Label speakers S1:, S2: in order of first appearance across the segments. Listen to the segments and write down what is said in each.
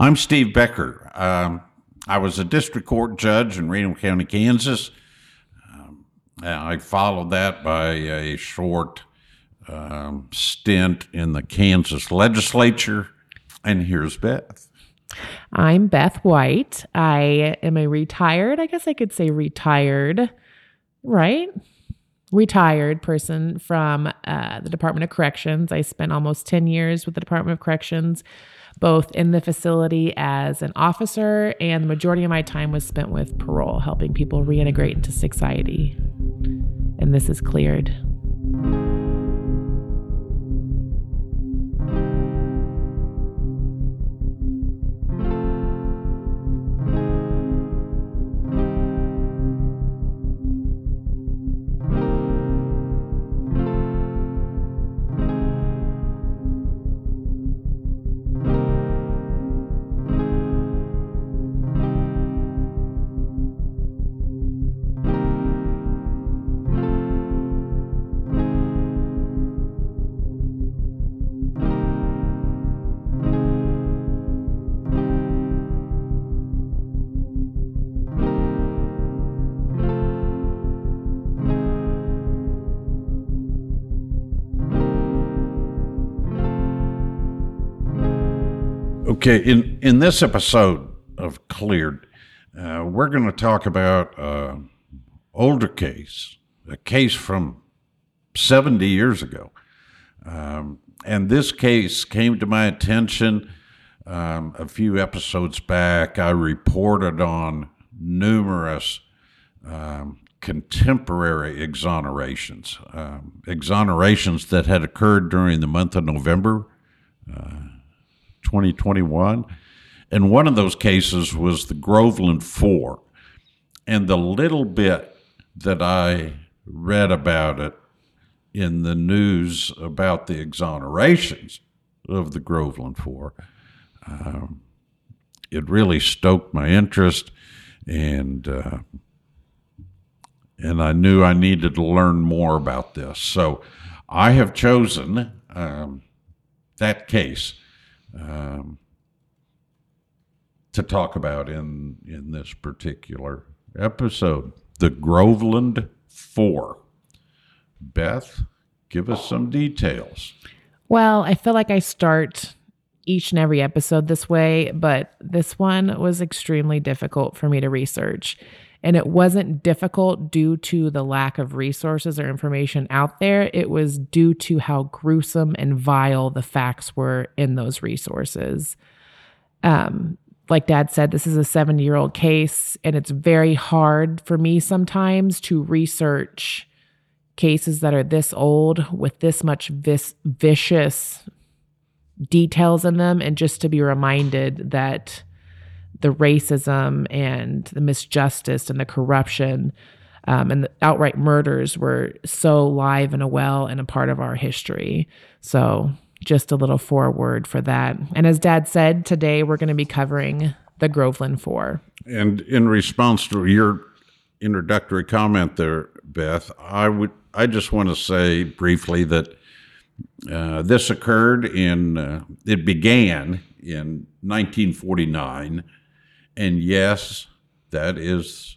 S1: I'm Steve Becker. Um, I was a district court judge in Reno County, Kansas. Um, I followed that by a short um, stint in the Kansas legislature. And here's Beth.
S2: I'm Beth White. I am a retired, I guess I could say retired, right? Retired person from uh, the Department of Corrections. I spent almost 10 years with the Department of Corrections, both in the facility as an officer, and the majority of my time was spent with parole, helping people reintegrate into society. And this is cleared.
S1: Okay, in, in this episode of Cleared, uh, we're going to talk about an older case, a case from 70 years ago. Um, and this case came to my attention um, a few episodes back. I reported on numerous um, contemporary exonerations, um, exonerations that had occurred during the month of November. Uh, 2021. And one of those cases was the Groveland Four. And the little bit that I read about it in the news about the exonerations of the Groveland Four, um, it really stoked my interest, and uh, and I knew I needed to learn more about this. So I have chosen um, that case um, to talk about in in this particular episode. The Groveland Four. Beth, give us some details.
S2: Well, I feel like I start each and every episode this way, but this one was extremely difficult for me to research. And it wasn't difficult due to the lack of resources or information out there. It was due to how gruesome and vile the facts were in those resources. Um, like dad said, this is a 70 year old case, and it's very hard for me sometimes to research cases that are this old with this much vis- vicious details in them, and just to be reminded that the racism and the misjustice and the corruption um, and the outright murders were so live and a well and a part of our history. So, just a little forward for that. And as Dad said, today we're going to be covering the Groveland Four.
S1: And in response to your introductory comment there, Beth, I would I just want to say briefly that uh, this occurred in uh, it began in 1949 and yes, that is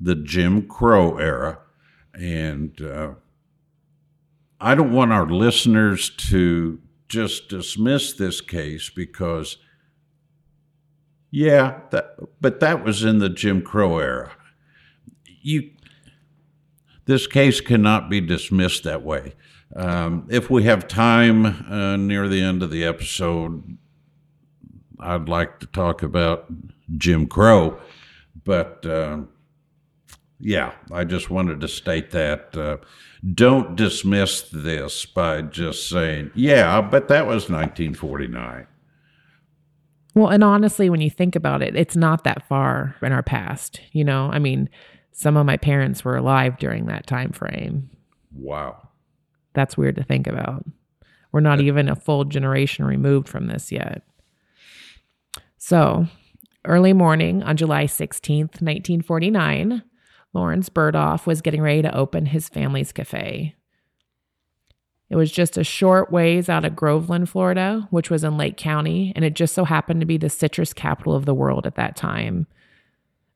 S1: the Jim Crow era. And uh, I don't want our listeners to just dismiss this case because, yeah, that, but that was in the Jim Crow era. You, this case cannot be dismissed that way. Um, if we have time uh, near the end of the episode, I'd like to talk about Jim Crow. But uh, yeah, I just wanted to state that. Uh, don't dismiss this by just saying, yeah, but that was 1949.
S2: Well, and honestly, when you think about it, it's not that far in our past. You know, I mean, some of my parents were alive during that time frame.
S1: Wow.
S2: That's weird to think about. We're not even a full generation removed from this yet. So, Early morning on July 16th, 1949, Lawrence Burdoff was getting ready to open his family's cafe. It was just a short ways out of Groveland, Florida, which was in Lake County, and it just so happened to be the citrus capital of the world at that time.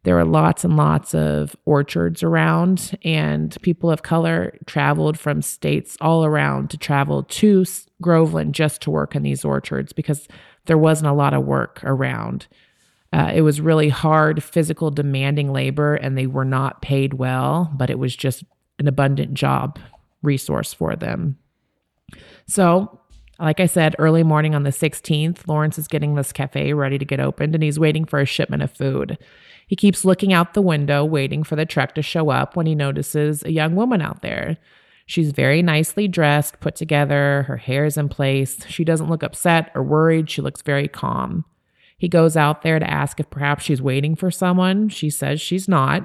S2: There were lots and lots of orchards around, and people of color traveled from states all around to travel to Groveland just to work in these orchards because there wasn't a lot of work around. Uh, it was really hard, physical, demanding labor, and they were not paid well, but it was just an abundant job resource for them. So, like I said, early morning on the 16th, Lawrence is getting this cafe ready to get opened and he's waiting for a shipment of food. He keeps looking out the window, waiting for the truck to show up when he notices a young woman out there. She's very nicely dressed, put together, her hair's in place. She doesn't look upset or worried, she looks very calm. He goes out there to ask if perhaps she's waiting for someone. She says she's not,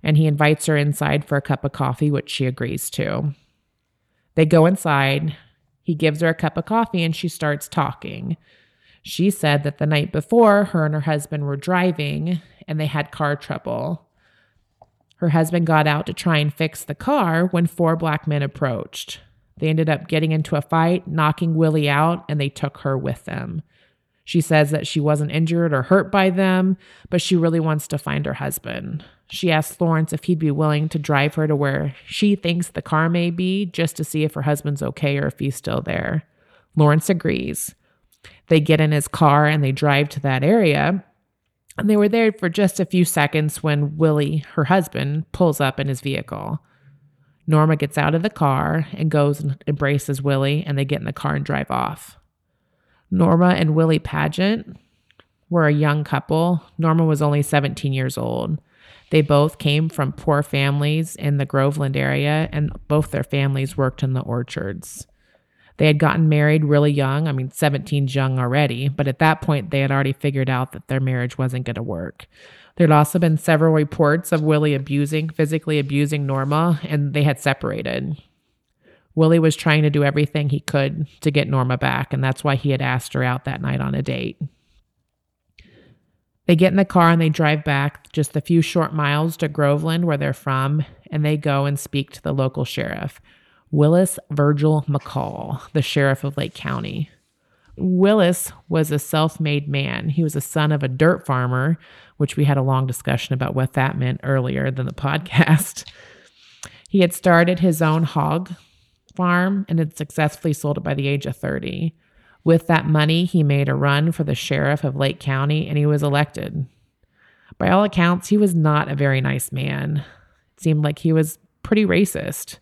S2: and he invites her inside for a cup of coffee, which she agrees to. They go inside. He gives her a cup of coffee and she starts talking. She said that the night before, her and her husband were driving and they had car trouble. Her husband got out to try and fix the car when four black men approached. They ended up getting into a fight, knocking Willie out, and they took her with them. She says that she wasn't injured or hurt by them, but she really wants to find her husband. She asks Lawrence if he'd be willing to drive her to where she thinks the car may be just to see if her husband's okay or if he's still there. Lawrence agrees. They get in his car and they drive to that area. And they were there for just a few seconds when Willie, her husband, pulls up in his vehicle. Norma gets out of the car and goes and embraces Willie, and they get in the car and drive off. Norma and Willie Padgett were a young couple. Norma was only 17 years old. They both came from poor families in the Groveland area, and both their families worked in the orchards. They had gotten married really young. I mean, 17's young already, but at that point, they had already figured out that their marriage wasn't going to work. There had also been several reports of Willie abusing, physically abusing Norma, and they had separated. Willie was trying to do everything he could to get Norma back, and that's why he had asked her out that night on a date. They get in the car and they drive back just a few short miles to Groveland, where they're from, and they go and speak to the local sheriff, Willis Virgil McCall, the sheriff of Lake County. Willis was a self made man. He was a son of a dirt farmer, which we had a long discussion about what that meant earlier than the podcast. He had started his own hog farm and had successfully sold it by the age of 30. With that money, he made a run for the sheriff of Lake County and he was elected. By all accounts, he was not a very nice man. It seemed like he was pretty racist.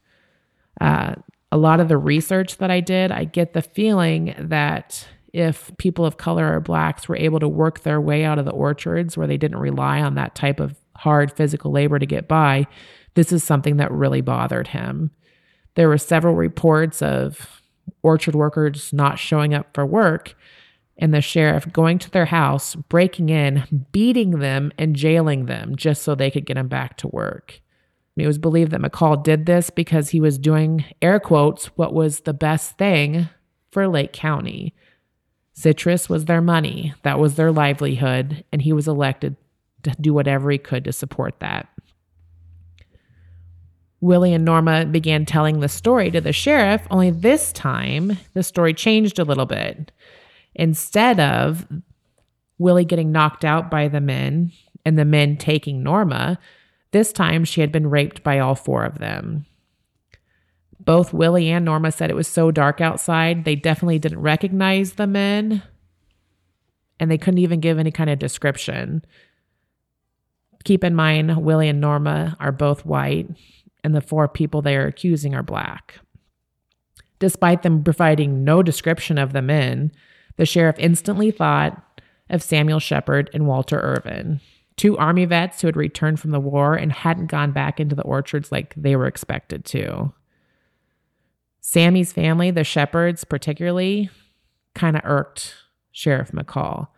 S2: Uh, a lot of the research that I did, I get the feeling that if people of color or blacks were able to work their way out of the orchards where they didn't rely on that type of hard physical labor to get by, this is something that really bothered him. There were several reports of orchard workers not showing up for work and the sheriff going to their house, breaking in, beating them, and jailing them just so they could get them back to work. It was believed that McCall did this because he was doing, air quotes, what was the best thing for Lake County. Citrus was their money, that was their livelihood, and he was elected to do whatever he could to support that. Willie and Norma began telling the story to the sheriff, only this time the story changed a little bit. Instead of Willie getting knocked out by the men and the men taking Norma, this time she had been raped by all four of them. Both Willie and Norma said it was so dark outside, they definitely didn't recognize the men and they couldn't even give any kind of description. Keep in mind, Willie and Norma are both white and the four people they are accusing are black. Despite them providing no description of the men, the sheriff instantly thought of Samuel Shepherd and Walter Irvin, two Army vets who had returned from the war and hadn't gone back into the orchards like they were expected to. Sammy's family, the Shepherds particularly, kind of irked Sheriff McCall.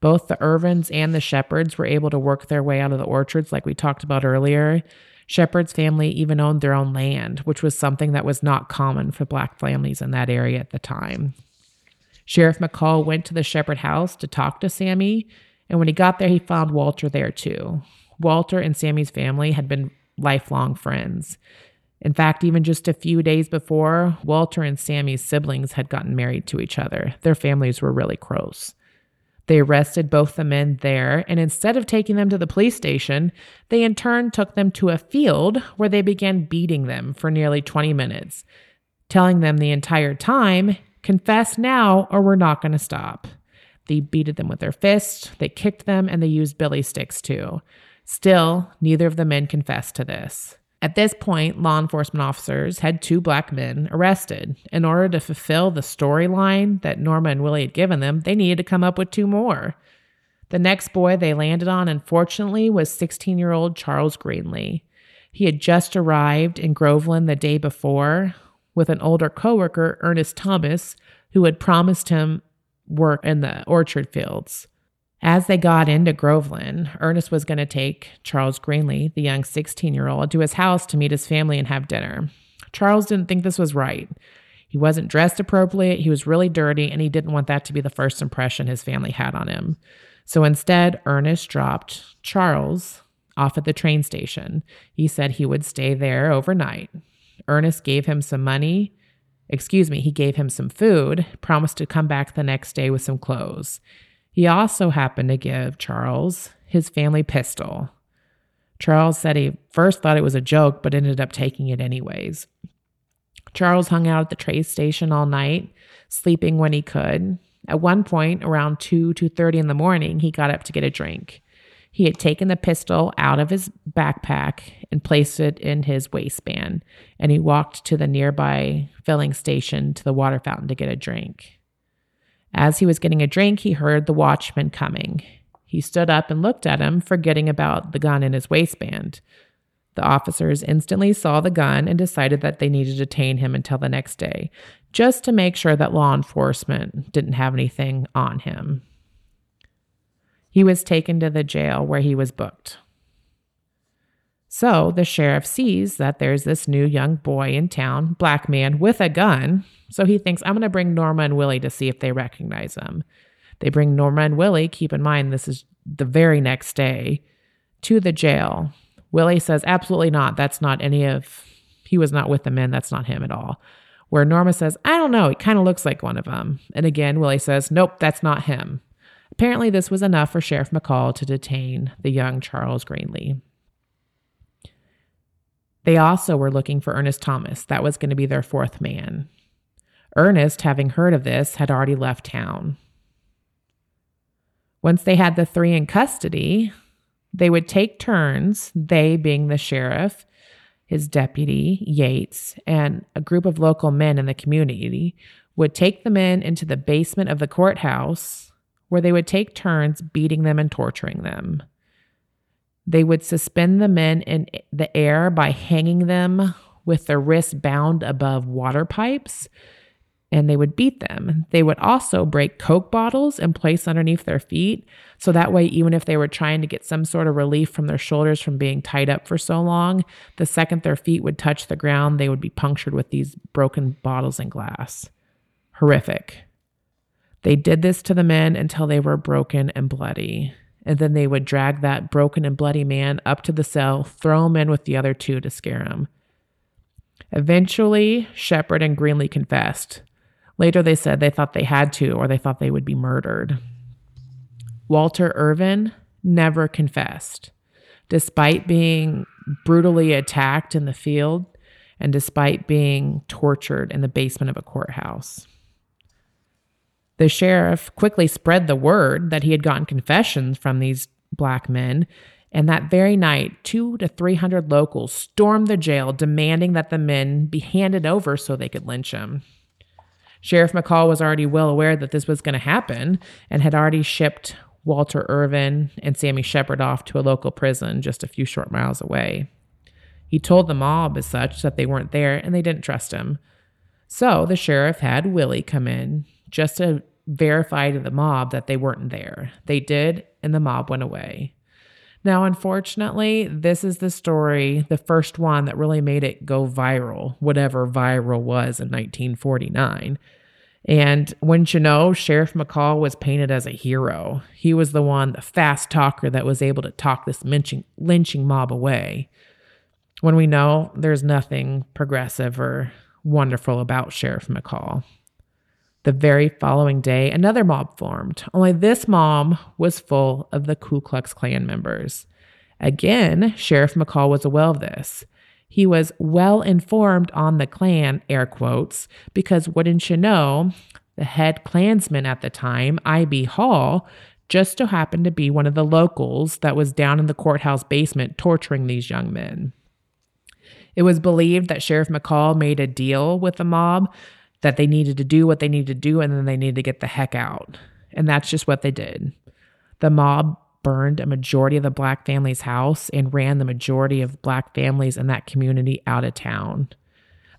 S2: Both the Irvins and the Shepherds were able to work their way out of the orchards, like we talked about earlier, Shepherd's family even owned their own land, which was something that was not common for black families in that area at the time. Sheriff McCall went to the Shepherd house to talk to Sammy, and when he got there, he found Walter there too. Walter and Sammy's family had been lifelong friends. In fact, even just a few days before, Walter and Sammy's siblings had gotten married to each other. Their families were really close. They arrested both the men there, and instead of taking them to the police station, they in turn took them to a field where they began beating them for nearly 20 minutes, telling them the entire time, confess now or we're not going to stop. They beated them with their fists, they kicked them, and they used billy sticks too. Still, neither of the men confessed to this. At this point, law enforcement officers had two black men arrested. In order to fulfill the storyline that Norma and Willie had given them, they needed to come up with two more. The next boy they landed on, unfortunately, was 16 year old Charles Greenlee. He had just arrived in Groveland the day before with an older coworker, Ernest Thomas, who had promised him work in the orchard fields. As they got into Groveland, Ernest was going to take Charles Greenlee, the young 16 year old, to his house to meet his family and have dinner. Charles didn't think this was right. He wasn't dressed appropriately, he was really dirty, and he didn't want that to be the first impression his family had on him. So instead, Ernest dropped Charles off at the train station. He said he would stay there overnight. Ernest gave him some money. Excuse me, he gave him some food, promised to come back the next day with some clothes. He also happened to give Charles his family pistol. Charles said he first thought it was a joke, but ended up taking it anyways. Charles hung out at the train station all night, sleeping when he could. At one point, around 2 2:30 in the morning, he got up to get a drink. He had taken the pistol out of his backpack and placed it in his waistband, and he walked to the nearby filling station to the water fountain to get a drink. As he was getting a drink, he heard the watchman coming. He stood up and looked at him, forgetting about the gun in his waistband. The officers instantly saw the gun and decided that they needed to detain him until the next day, just to make sure that law enforcement didn't have anything on him. He was taken to the jail where he was booked. So the sheriff sees that there's this new young boy in town, black man with a gun, so he thinks, I'm going to bring Norma and Willie to see if they recognize him. They bring Norma and Willie, keep in mind, this is the very next day, to the jail. Willie says, Absolutely not. That's not any of, he was not with the men. That's not him at all. Where Norma says, I don't know. He kind of looks like one of them. And again, Willie says, Nope, that's not him. Apparently, this was enough for Sheriff McCall to detain the young Charles Greenlee. They also were looking for Ernest Thomas. That was going to be their fourth man. Ernest, having heard of this, had already left town. Once they had the three in custody, they would take turns, they being the sheriff, his deputy, Yates, and a group of local men in the community, would take the men into the basement of the courthouse where they would take turns beating them and torturing them. They would suspend the men in the air by hanging them with their wrists bound above water pipes and they would beat them. They would also break Coke bottles and place underneath their feet. So that way, even if they were trying to get some sort of relief from their shoulders from being tied up for so long, the second their feet would touch the ground, they would be punctured with these broken bottles and glass. Horrific. They did this to the men until they were broken and bloody. And then they would drag that broken and bloody man up to the cell, throw him in with the other two to scare him. Eventually, Shepherd and Greenlee confessed. Later, they said they thought they had to or they thought they would be murdered. Walter Irvin never confessed. Despite being brutally attacked in the field and despite being tortured in the basement of a courthouse. The sheriff quickly spread the word that he had gotten confessions from these black men, and that very night, two to 300 locals stormed the jail demanding that the men be handed over so they could lynch him. Sheriff McCall was already well aware that this was going to happen and had already shipped Walter Irvin and Sammy Shepherd off to a local prison just a few short miles away. He told the mob as such that they weren't there and they didn't trust him. So the sheriff had Willie come in just to verify to the mob that they weren't there. They did, and the mob went away. Now, unfortunately, this is the story, the first one that really made it go viral, whatever viral was in 1949. And wouldn't you know, Sheriff McCall was painted as a hero. He was the one, the fast talker that was able to talk this lynching, lynching mob away. when we know there's nothing progressive or wonderful about Sheriff McCall. The very following day, another mob formed, only this mob was full of the Ku Klux Klan members. Again, Sheriff McCall was aware of this. He was well informed on the Klan, air quotes, because wouldn't you know, the head Klansman at the time, I.B. Hall, just so happened to be one of the locals that was down in the courthouse basement torturing these young men. It was believed that Sheriff McCall made a deal with the mob that they needed to do what they needed to do and then they needed to get the heck out. And that's just what they did. The mob burned a majority of the black family's house and ran the majority of black families in that community out of town.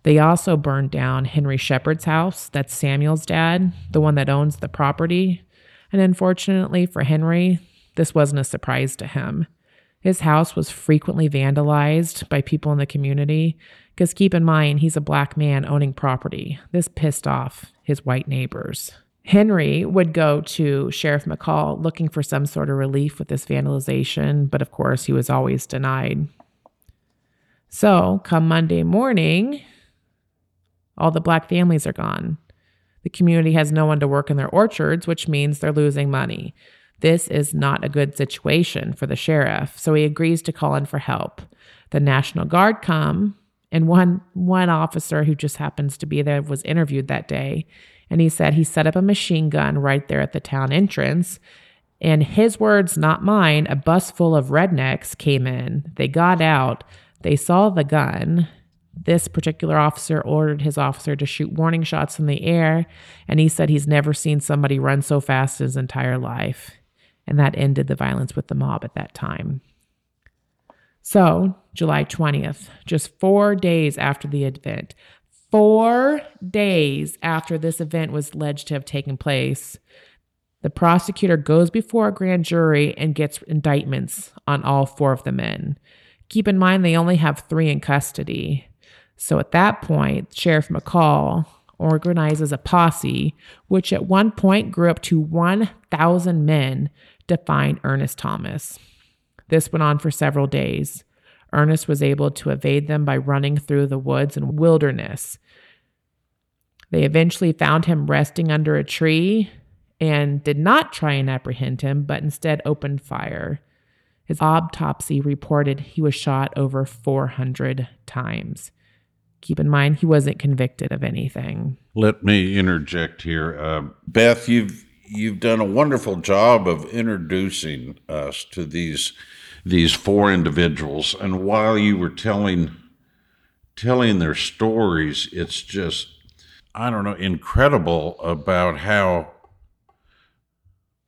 S2: They also burned down Henry Shepherd's house, that's Samuel's dad, the one that owns the property. And unfortunately for Henry, this wasn't a surprise to him. His house was frequently vandalized by people in the community because keep in mind, he's a black man owning property. This pissed off his white neighbors. Henry would go to Sheriff McCall looking for some sort of relief with this vandalization, but of course, he was always denied. So, come Monday morning, all the black families are gone. The community has no one to work in their orchards, which means they're losing money. This is not a good situation for the sheriff, so he agrees to call in for help. The National Guard come, and one one officer who just happens to be there was interviewed that day, and he said he set up a machine gun right there at the town entrance. And his words, not mine, a bus full of rednecks came in. They got out. They saw the gun. This particular officer ordered his officer to shoot warning shots in the air, and he said he's never seen somebody run so fast in his entire life and that ended the violence with the mob at that time. So, July 20th, just four days after the event, four days after this event was alleged to have taken place, the prosecutor goes before a grand jury and gets indictments on all four of the men. Keep in mind, they only have three in custody. So at that point, Sheriff McCall organizes a posse, which at one point grew up to 1,000 men to find Ernest Thomas. This went on for several days. Ernest was able to evade them by running through the woods and wilderness. They eventually found him resting under a tree and did not try and apprehend him, but instead opened fire. His autopsy reported he was shot over 400 times. Keep in mind, he wasn't convicted of anything.
S1: Let me interject here. Uh, Beth, you've you've done a wonderful job of introducing us to these these four individuals and while you were telling telling their stories it's just i don't know incredible about how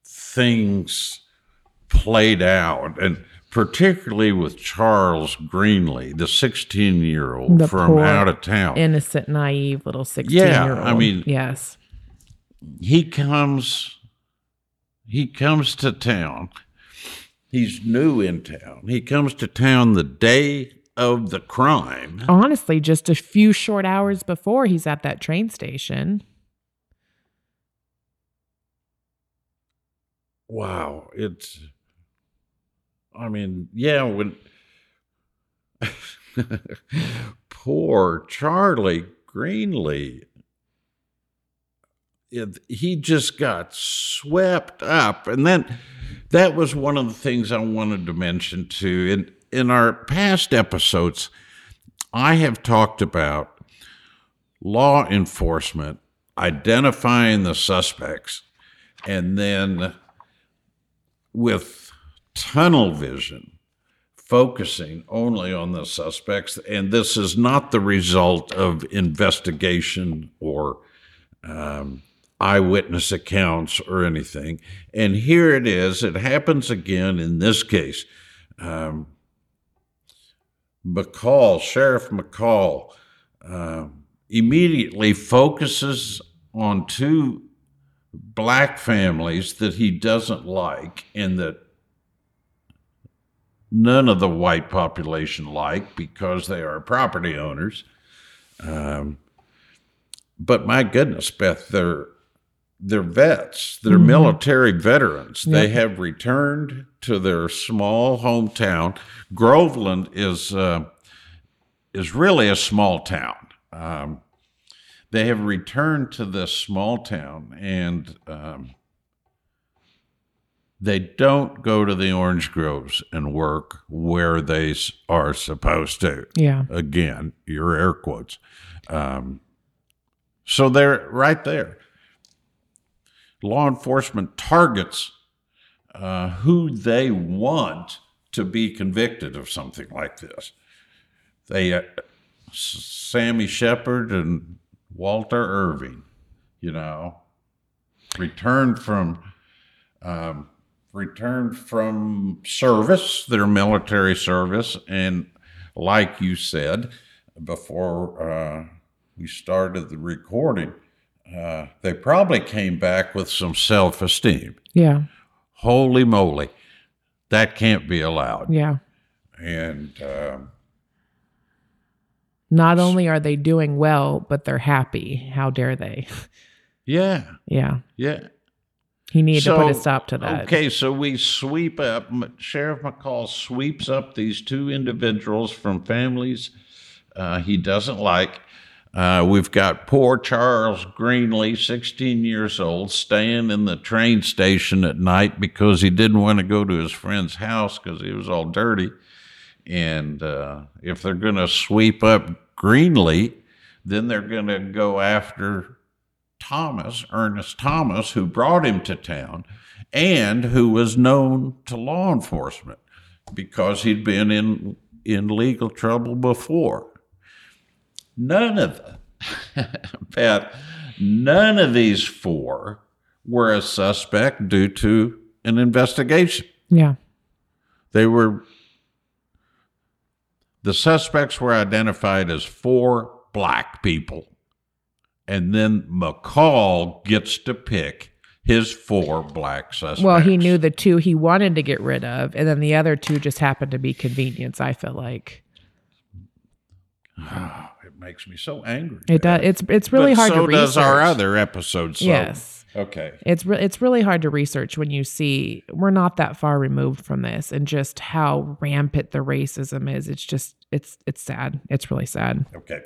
S1: things played out and particularly with Charles Greenlee, the 16 year old from out of town.
S2: Innocent, naive little 16 year old.
S1: Yeah, I mean,
S2: yes
S1: he comes he comes to town. He's new in town. He comes to town the day of the crime.
S2: Honestly just a few short hours before he's at that train station.
S1: Wow it's i mean yeah when poor charlie greenlee he just got swept up. And then that was one of the things I wanted to mention too. In in our past episodes, I have talked about law enforcement identifying the suspects and then with tunnel vision focusing only on the suspects and this is not the result of investigation or um, eyewitness accounts or anything. And here it is. It happens again in this case. Um, McCall, Sheriff McCall, uh, immediately focuses on two black families that he doesn't like and that none of the white population like because they are property owners. Um, but my goodness, Beth, they're they're vets, they're mm-hmm. military veterans. Yep. They have returned to their small hometown. Groveland is uh, is really a small town. Um, they have returned to this small town and um, they don't go to the orange groves and work where they are supposed to.
S2: Yeah.
S1: Again, your air quotes. Um, so they're right there. Law enforcement targets uh, who they want to be convicted of something like this. They, uh, Sammy Shepherd and Walter Irving, you know, returned from um, returned from service, their military service, and like you said before uh, we started the recording, uh, they probably came back with some self-esteem.
S2: Yeah.
S1: Holy moly, that can't be allowed.
S2: Yeah.
S1: And um,
S2: Not only are they doing well, but they're happy. How dare they?
S1: yeah,
S2: Yeah.
S1: yeah.
S2: He needed to put a stop to that.
S1: Okay, so we sweep up, Sheriff McCall sweeps up these two individuals from families uh, he doesn't like. Uh, we've got poor Charles Greenlee, 16 years old, staying in the train station at night because he didn't want to go to his friend's house because he was all dirty. And uh, if they're going to sweep up Greenlee, then they're going to go after Thomas, Ernest Thomas, who brought him to town and who was known to law enforcement because he'd been in, in legal trouble before. None of them, Pat, none of these four were a suspect due to an investigation.
S2: Yeah.
S1: They were, the suspects were identified as four black people. And then McCall gets to pick his four black suspects.
S2: Well, he knew the two he wanted to get rid of, and then the other two just happened to be convenience. I feel like
S1: makes me so angry.
S2: it does. It's it's really
S1: But
S2: hard
S1: so
S2: to research.
S1: does our other episodes. So.
S2: Yes.
S1: Okay.
S2: It's re- it's really hard to research when you see we're not that far removed from this and just how rampant the racism is. It's just it's it's sad. It's really sad.
S1: Okay.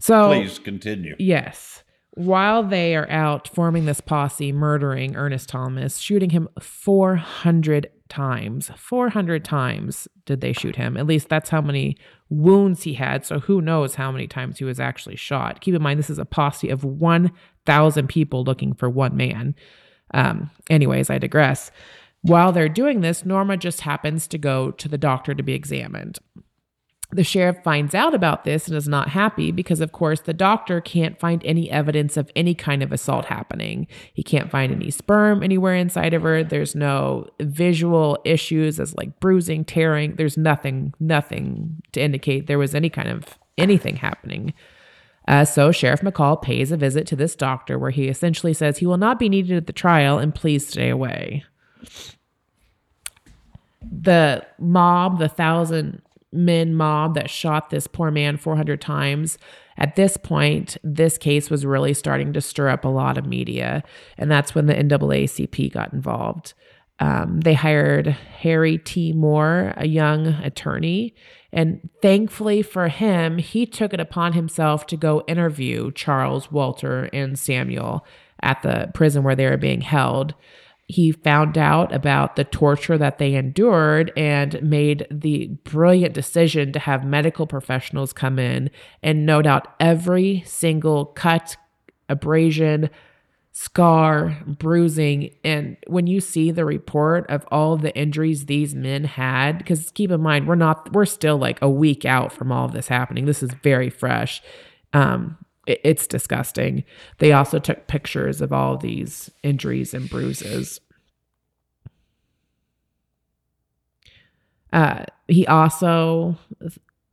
S2: So
S1: Please continue.
S2: Yes. While they are out forming this posse, murdering Ernest Thomas, shooting him 400 times. 400 times did they shoot him. At least that's how many wounds he had. So who knows how many times he was actually shot. Keep in mind, this is a posse of 1,000 people looking for one man. Um, anyways, I digress. While they're doing this, Norma just happens to go to the doctor to be examined. The sheriff finds out about this and is not happy because, of course, the doctor can't find any evidence of any kind of assault happening. He can't find any sperm anywhere inside of her. There's no visual issues as like bruising, tearing. There's nothing, nothing to indicate there was any kind of anything happening. Uh, so Sheriff McCall pays a visit to this doctor where he essentially says he will not be needed at the trial and please stay away. The mob, the thousand men mob that shot this poor man 400 times, at this point, this case was really starting to stir up a lot of media. And that's when the NAACP got involved. Um, they hired Harry T. Moore, a young attorney. And thankfully for him, he took it upon himself to go interview Charles, Walter, and Samuel at the prison where they were being held. He found out about the torture that they endured and made the brilliant decision to have medical professionals come in and note out every single cut, abrasion, scar, bruising. And when you see the report of all the injuries these men had, because keep in mind, we're not, we're still like a week out from all of this happening. This is very fresh. Um, it- it's disgusting. They also took pictures of all these injuries and bruises. Uh, he also,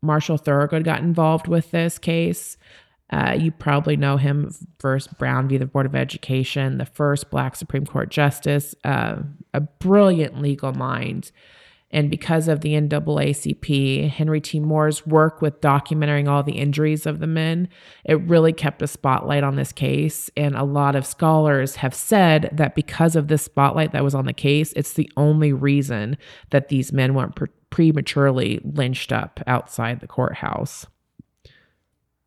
S2: Marshall Thurgood got involved with this case. Uh, you probably know him first, Brown v. the Board of Education, the first Black Supreme Court Justice, uh, a brilliant legal mind. And because of the NAACP, Henry T. Moore's work with documenting all the injuries of the men, it really kept a spotlight on this case. And a lot of scholars have said that because of this spotlight that was on the case, it's the only reason that these men weren't pre- prematurely lynched up outside the courthouse.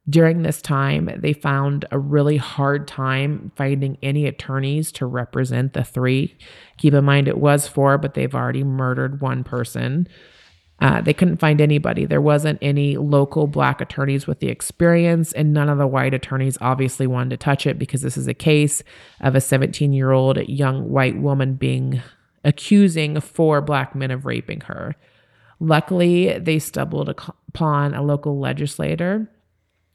S2: During this time, they found a really hard time finding any attorneys to represent the three. Keep in mind, it was four, but they've already murdered one person. Uh, they couldn't find anybody. There wasn't any local black attorneys with the experience, and none of the white attorneys obviously wanted to touch it because this is a case of a 17 year old young white woman being accusing four black men of raping her. Luckily, they stumbled upon a local legislator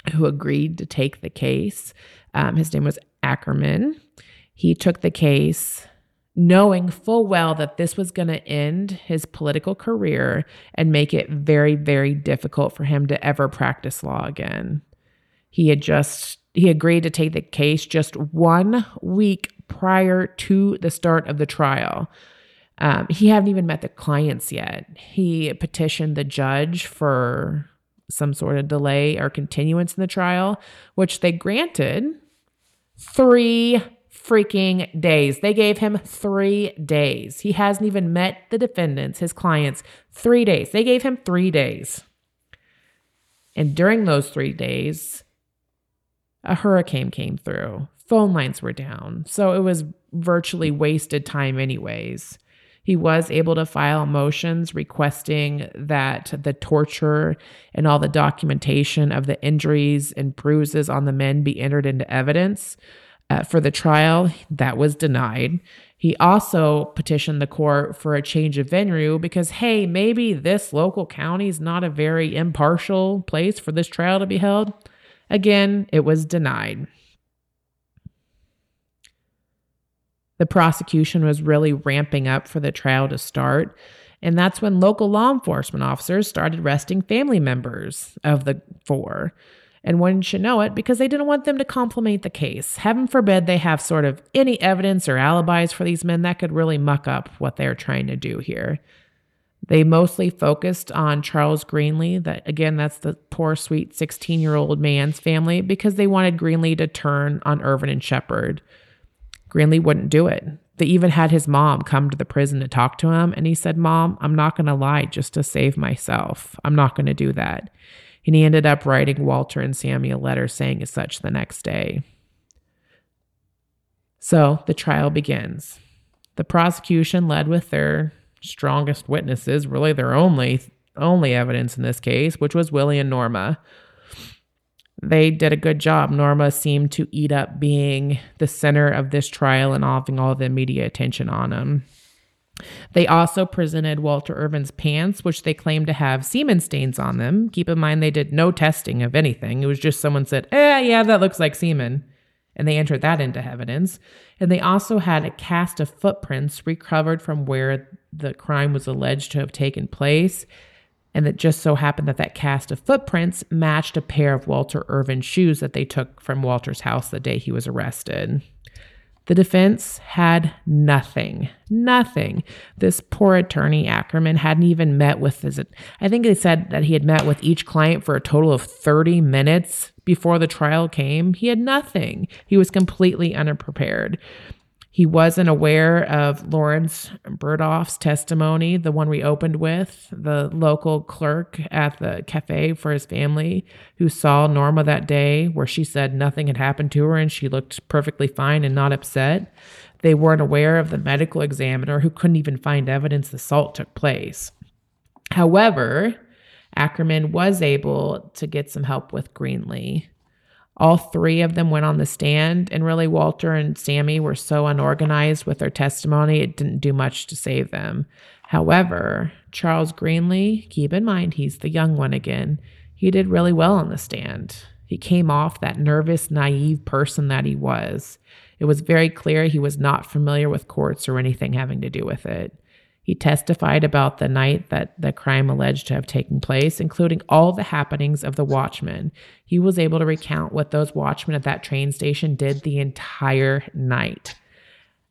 S2: who agreed to take the case. Um, his name was Akerman. He took the case knowing full well that this was going to end his political career and make it very, very difficult for him to ever practice law again. He had just he agreed to take the case just one week prior to the start of the trial. Um, he hadn't even met the clients yet. He petitioned the judge for some sort of delay or continuance in the trial, which they granted three freaking days. They gave him three days. He hasn't even met the defendants, his clients, three days. They gave him three days. And during those three days, a hurricane came through. Phone lines were down. So it was virtually wasted time, anyways. He was able to file motions requesting that the torture and all the documentation of the injuries and bruises on the men be entered into evidence. Uh, for the trial, that was denied. He also petitioned the court for a change of venue because, hey, maybe this local county is not a very impartial place for this trial to be held. Again, it was denied. The prosecution was really ramping up for the trial to start. And that's when local law enforcement officers started arresting family members of the four. And one should know it because they didn't want them to complicate the case. Heaven forbid they have sort of any evidence or alibis for these men that could really muck up what they're trying to do here. They mostly focused on Charles Greenlee, that again, that's the poor, sweet 16 year old man's family, because they wanted Greenlee to turn on Irvin and Shepherd. Greenlee wouldn't do it. They even had his mom come to the prison to talk to him, and he said, Mom, I'm not going to lie just to save myself. I'm not going to do that. And he ended up writing Walter and Sammy a letter saying as such the next day. So the trial begins. The prosecution led with their strongest witnesses, really their only only evidence in this case, which was Willie and Norma they did a good job. Norma seemed to eat up being the center of this trial and having all the media attention on him. They also presented Walter Irvin's pants, which they claimed to have semen stains on them. Keep in mind, they did no testing of anything. It was just someone said, eh, yeah, that looks like semen. And they entered that into evidence. And they also had a cast of footprints recovered from where the crime was alleged to have taken place and it just so happened that that cast of footprints matched a pair of Walter Irvin's shoes that they took from Walter's house the day he was arrested. The defense had nothing, nothing. This poor attorney Akerman hadn't even met with his. I think they said that he had met with each client for a total of 30 minutes before the trial came. He had nothing. He was completely unprepared. He wasn't aware of Lawrence Burdoff's testimony, the one we opened with, the local clerk at the cafe for his family who saw Norma that day, where she said nothing had happened to her and she looked perfectly fine and not upset. They weren't aware of the medical examiner who couldn't even find evidence the assault took place. However, Akerman was able to get some help with Greenlee. All three of them went on the stand, and really, Walter and Sammy were so unorganized with their testimony, it didn't do much to save them. However, Charles Greenlee, keep in mind, he's the young one again, he did really well on the stand. He came off that nervous, naive person that he was. It was very clear he was not familiar with courts or anything having to do with it. He testified about the night that the crime alleged to have taken place, including all the happenings of the watchmen. He was able to recount what those watchmen at that train station did the entire night.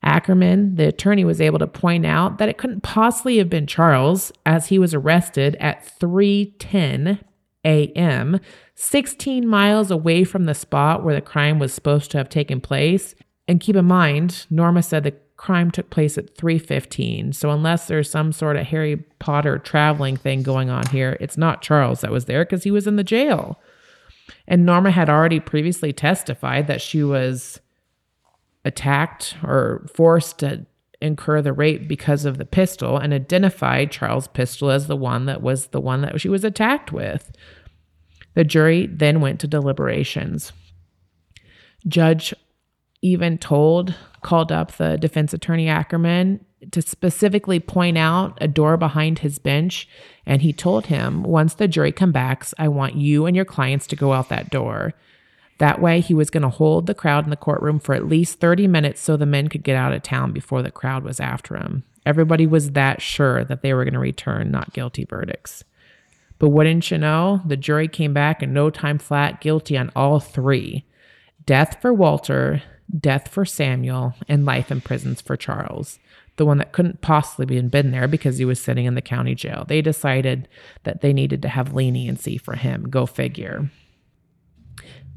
S2: Akerman, the attorney, was able to point out that it couldn't possibly have been Charles, as he was arrested at 3:10 a.m., 16 miles away from the spot where the crime was supposed to have taken place. And keep in mind, Norma said the crime took place at 3:15. So unless there's some sort of Harry Potter traveling thing going on here, it's not Charles that was there cuz he was in the jail. And Norma had already previously testified that she was attacked or forced to incur the rape because of the pistol and identified Charles' pistol as the one that was the one that she was attacked with. The jury then went to deliberations. Judge even told, called up the defense attorney Akerman to specifically point out a door behind his bench. And he told him, once the jury come back, I want you and your clients to go out that door. That way, he was going to hold the crowd in the courtroom for at least 30 minutes so the men could get out of town before the crowd was after him. Everybody was that sure that they were going to return not guilty verdicts. But wouldn't you know, the jury came back in no time flat guilty on all three death for Walter, death for Samuel, and life in prisons for Charles, the one that couldn't possibly have been there because he was sitting in the county jail. They decided that they needed to have leniency for him. Go figure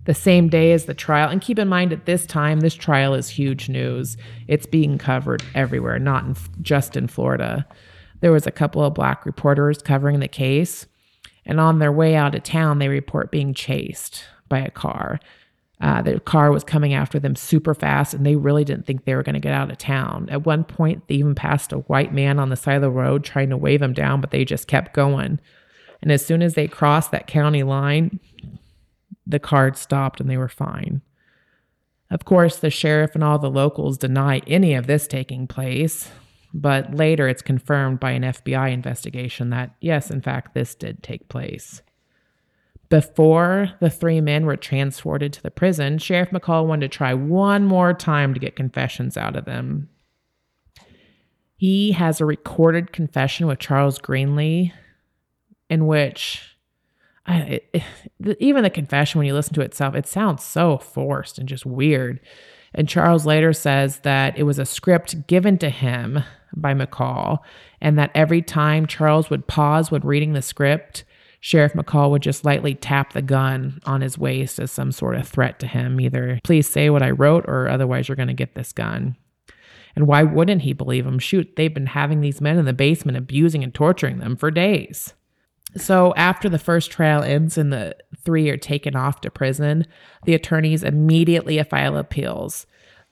S2: the same day as the trial. And keep in mind, at this time, this trial is huge news. It's being covered everywhere, not in, just in Florida. There was a couple of black reporters covering the case, and on their way out of town, they report being chased by a car. Uh, the car was coming after them super fast, and they really didn't think they were going to get out of town. At one point, they even passed a white man on the side of the road trying to wave them down, but they just kept going. And as soon as they crossed that county line, the car stopped and they were fine. Of course, the sheriff and all the locals deny any of this taking place, but later it's confirmed by an FBI investigation that, yes, in fact, this did take place. Before the three men were transported to the prison, Sheriff McCall wanted to try one more time to get confessions out of them. He has a recorded confession with Charles Greenlee in which I, it, even the confession, when you listen to itself, it sounds so forced and just weird. And Charles later says that it was a script given to him by McCall, and that every time Charles would pause when reading the script, Sheriff McCall would just lightly tap the gun on his waist as some sort of threat to him either, please say what I wrote, or otherwise you're going to get this gun. And why wouldn't he believe him? Shoot, they've been having these men in the basement abusing and torturing them for days. So after the first trial ends and the three are taken off to prison, the attorneys immediately file appeals.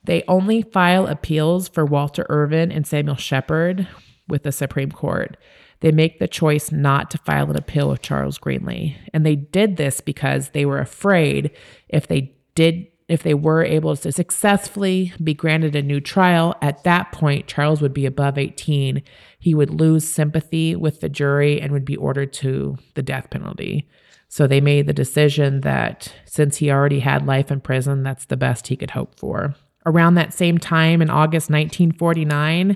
S2: They only file appeals for Walter Irvin and Samuel Shepherd with the Supreme Court. They make the choice not to file an appeal with Charles Greenlee. And they did this because they were afraid if they did if they were able to successfully be granted a new trial, at that point, Charles would be above 18. He would lose sympathy with the jury and would be ordered to the death penalty. So they made the decision that since he already had life in prison, that's the best he could hope for. Around that same time in August 1949,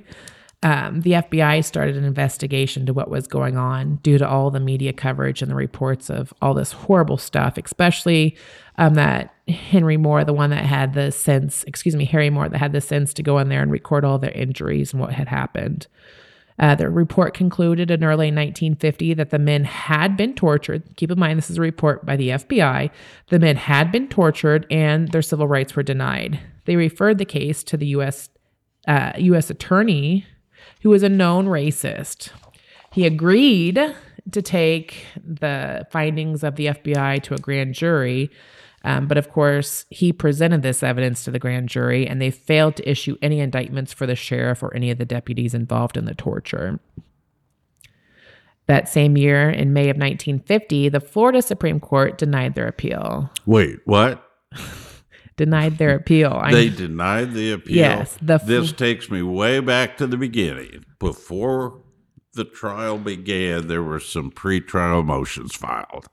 S2: um, the FBI started an investigation to what was going on due to all the media coverage and the reports of all this horrible stuff, especially um, that Henry Moore, the one that had the sense, excuse me, Harry Moore, that had the sense to go in there and record all their injuries and what had happened. Uh, the report concluded in early 1950 that the men had been tortured. Keep in mind, this is a report by the FBI. The men had been tortured and their civil rights were denied. They referred the case to the U.S. Uh, U.S. attorney who was a known racist. He agreed to take the findings of the FBI to a grand jury. Um, but of course, he presented this evidence to the grand jury and they failed to issue any indictments for the sheriff or any of the deputies involved in the torture. That same year, in May of 1950, the Florida Supreme Court denied their appeal.
S1: Wait, what?
S2: Denied their appeal.
S1: They denied the appeal.
S2: Yes, the
S1: f- this takes me way back to the beginning. Before the trial began, there were some pretrial motions filed.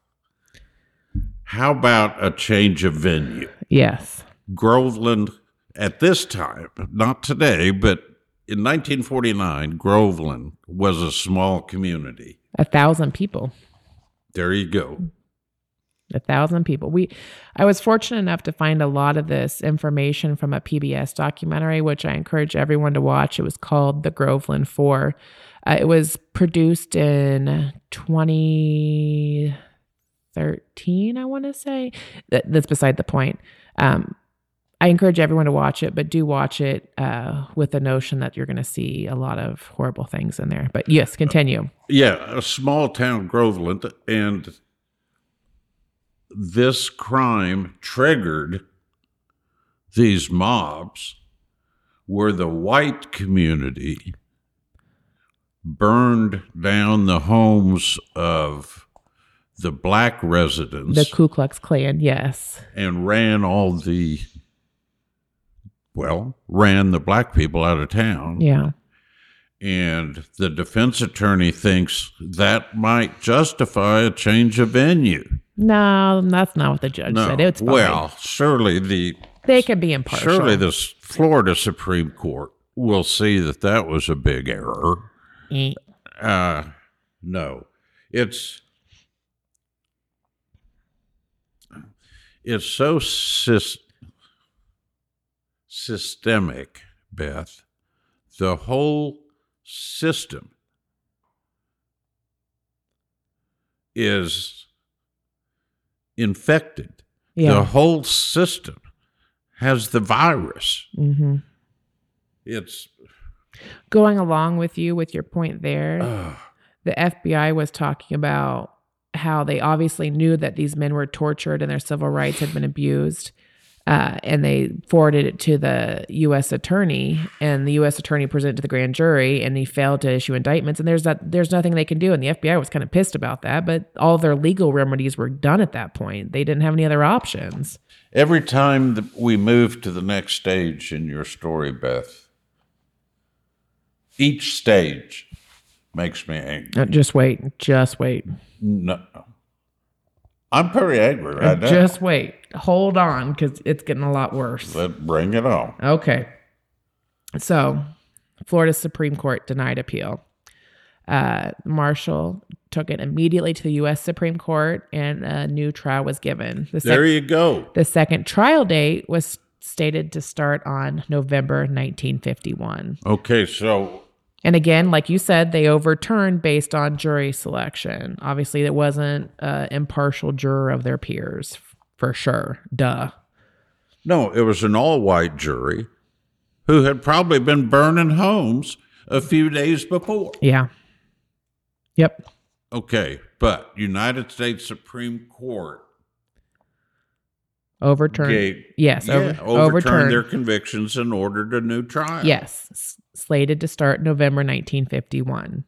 S1: How about a change of venue?
S2: Yes.
S1: Groveland, at this time, not today, but in 1949, Groveland was a small community.
S2: A thousand people.
S1: There you go
S2: a thousand people. We, I was fortunate enough to find a lot of this information from a PBS documentary, which I encourage everyone to watch. It was called The Groveland Four. Uh, it was produced in 2013, I want to say. That, that's beside the point. Um, I encourage everyone to watch it, but do watch it uh, with the notion that you're going to see a lot of horrible things in there. But yes, continue. Uh,
S1: yeah, a small town, Groveland, and this crime triggered these mobs where the white community burned down the homes of the black residents
S2: The Ku Klux Klan, yes.
S1: and ran all the well ran the black people out of town
S2: Yeah.
S1: and the defense attorney thinks that might justify a change of venue
S2: No, that's not what the judge said. It's fine.
S1: well surely the
S2: they could be impartial.
S1: surely the florida supreme court will see that that was a big error
S2: Eh.
S1: uh no it's it's so sys- systemic beth the whole system is infected. The whole system has the virus.
S2: Hmm
S1: it's
S2: Going along with you with your point there,
S1: uh,
S2: the FBI was talking about how they obviously knew that these men were tortured and their civil rights had been abused. Uh, and they forwarded it to the U.S. attorney, and the U.S. attorney presented to the grand jury, and he failed to issue indictments. And there's that there's nothing they can do, and the FBI was kind of pissed about that. But all their legal remedies were done at that point. They didn't have any other options.
S1: Every time that we move to the next stage in your story, Beth, each stage makes me angry.
S2: Uh, just wait, just wait,
S1: No, I'm pretty angry right now.
S2: just wait. Hold on, because it's getting a lot worse.
S1: Let bring it on.
S2: Okay. So, Florida Supreme Court denied appeal. Uh, Marshall took it immediately to the U.S. Supreme Court, and a new trial was given. The, sec-
S1: There you go.
S2: the second trial date was stated to start on November 1951.
S1: Okay, so
S2: And again, like you said, they overturned based on jury selection. Obviously, it wasn't an impartial juror of their peers, for sure. Duh.
S1: no, it was an all-white jury who had probably been burning homes a few days before.
S2: Yeah. Yep.
S1: Okay, but United States Supreme Court
S2: Overturned.
S1: gave
S2: yes.
S1: yeah,
S2: over-
S1: overturned,
S2: overturned.
S1: their convictions and ordered a new trial.
S2: Yes, slated to start November 1951.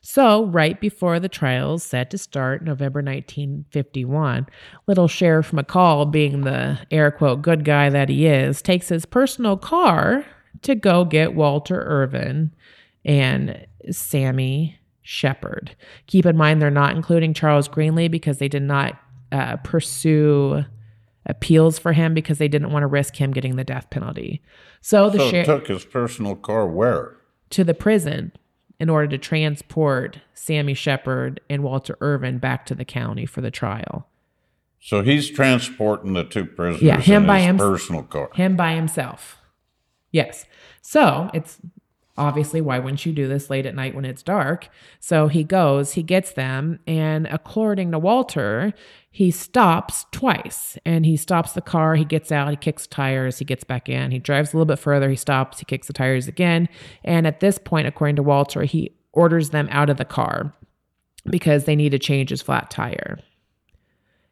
S2: So, right before the trials set to start November 1951, little Sheriff McCall, being the air quote good guy that he is, takes his personal car to go get Walter Irvin and Sammy Shepherd. Keep in mind, they're not including Charles Greenlee because they did not uh, pursue appeals for him because they didn't want to risk him getting the death penalty. So the
S1: So
S2: sheriff
S1: took his personal car where?
S2: to the prison in order to transport Sammy Shepherd and Walter Irvin back to the county for the trial.
S1: So he's transporting the two prisoners
S2: Yeah, him by
S1: his
S2: him-
S1: personal car.
S2: Him by himself. Yes. So it's obviously why wouldn't you do this late at night when it's dark? So he goes, he gets them, and according to Walter, he stops twice and he stops the car, he gets out, he kicks tires, he gets back in, he drives a little bit further, he stops, he kicks the tires again. And at this point, according to Walter, he orders them out of the car because they need to change his flat tire.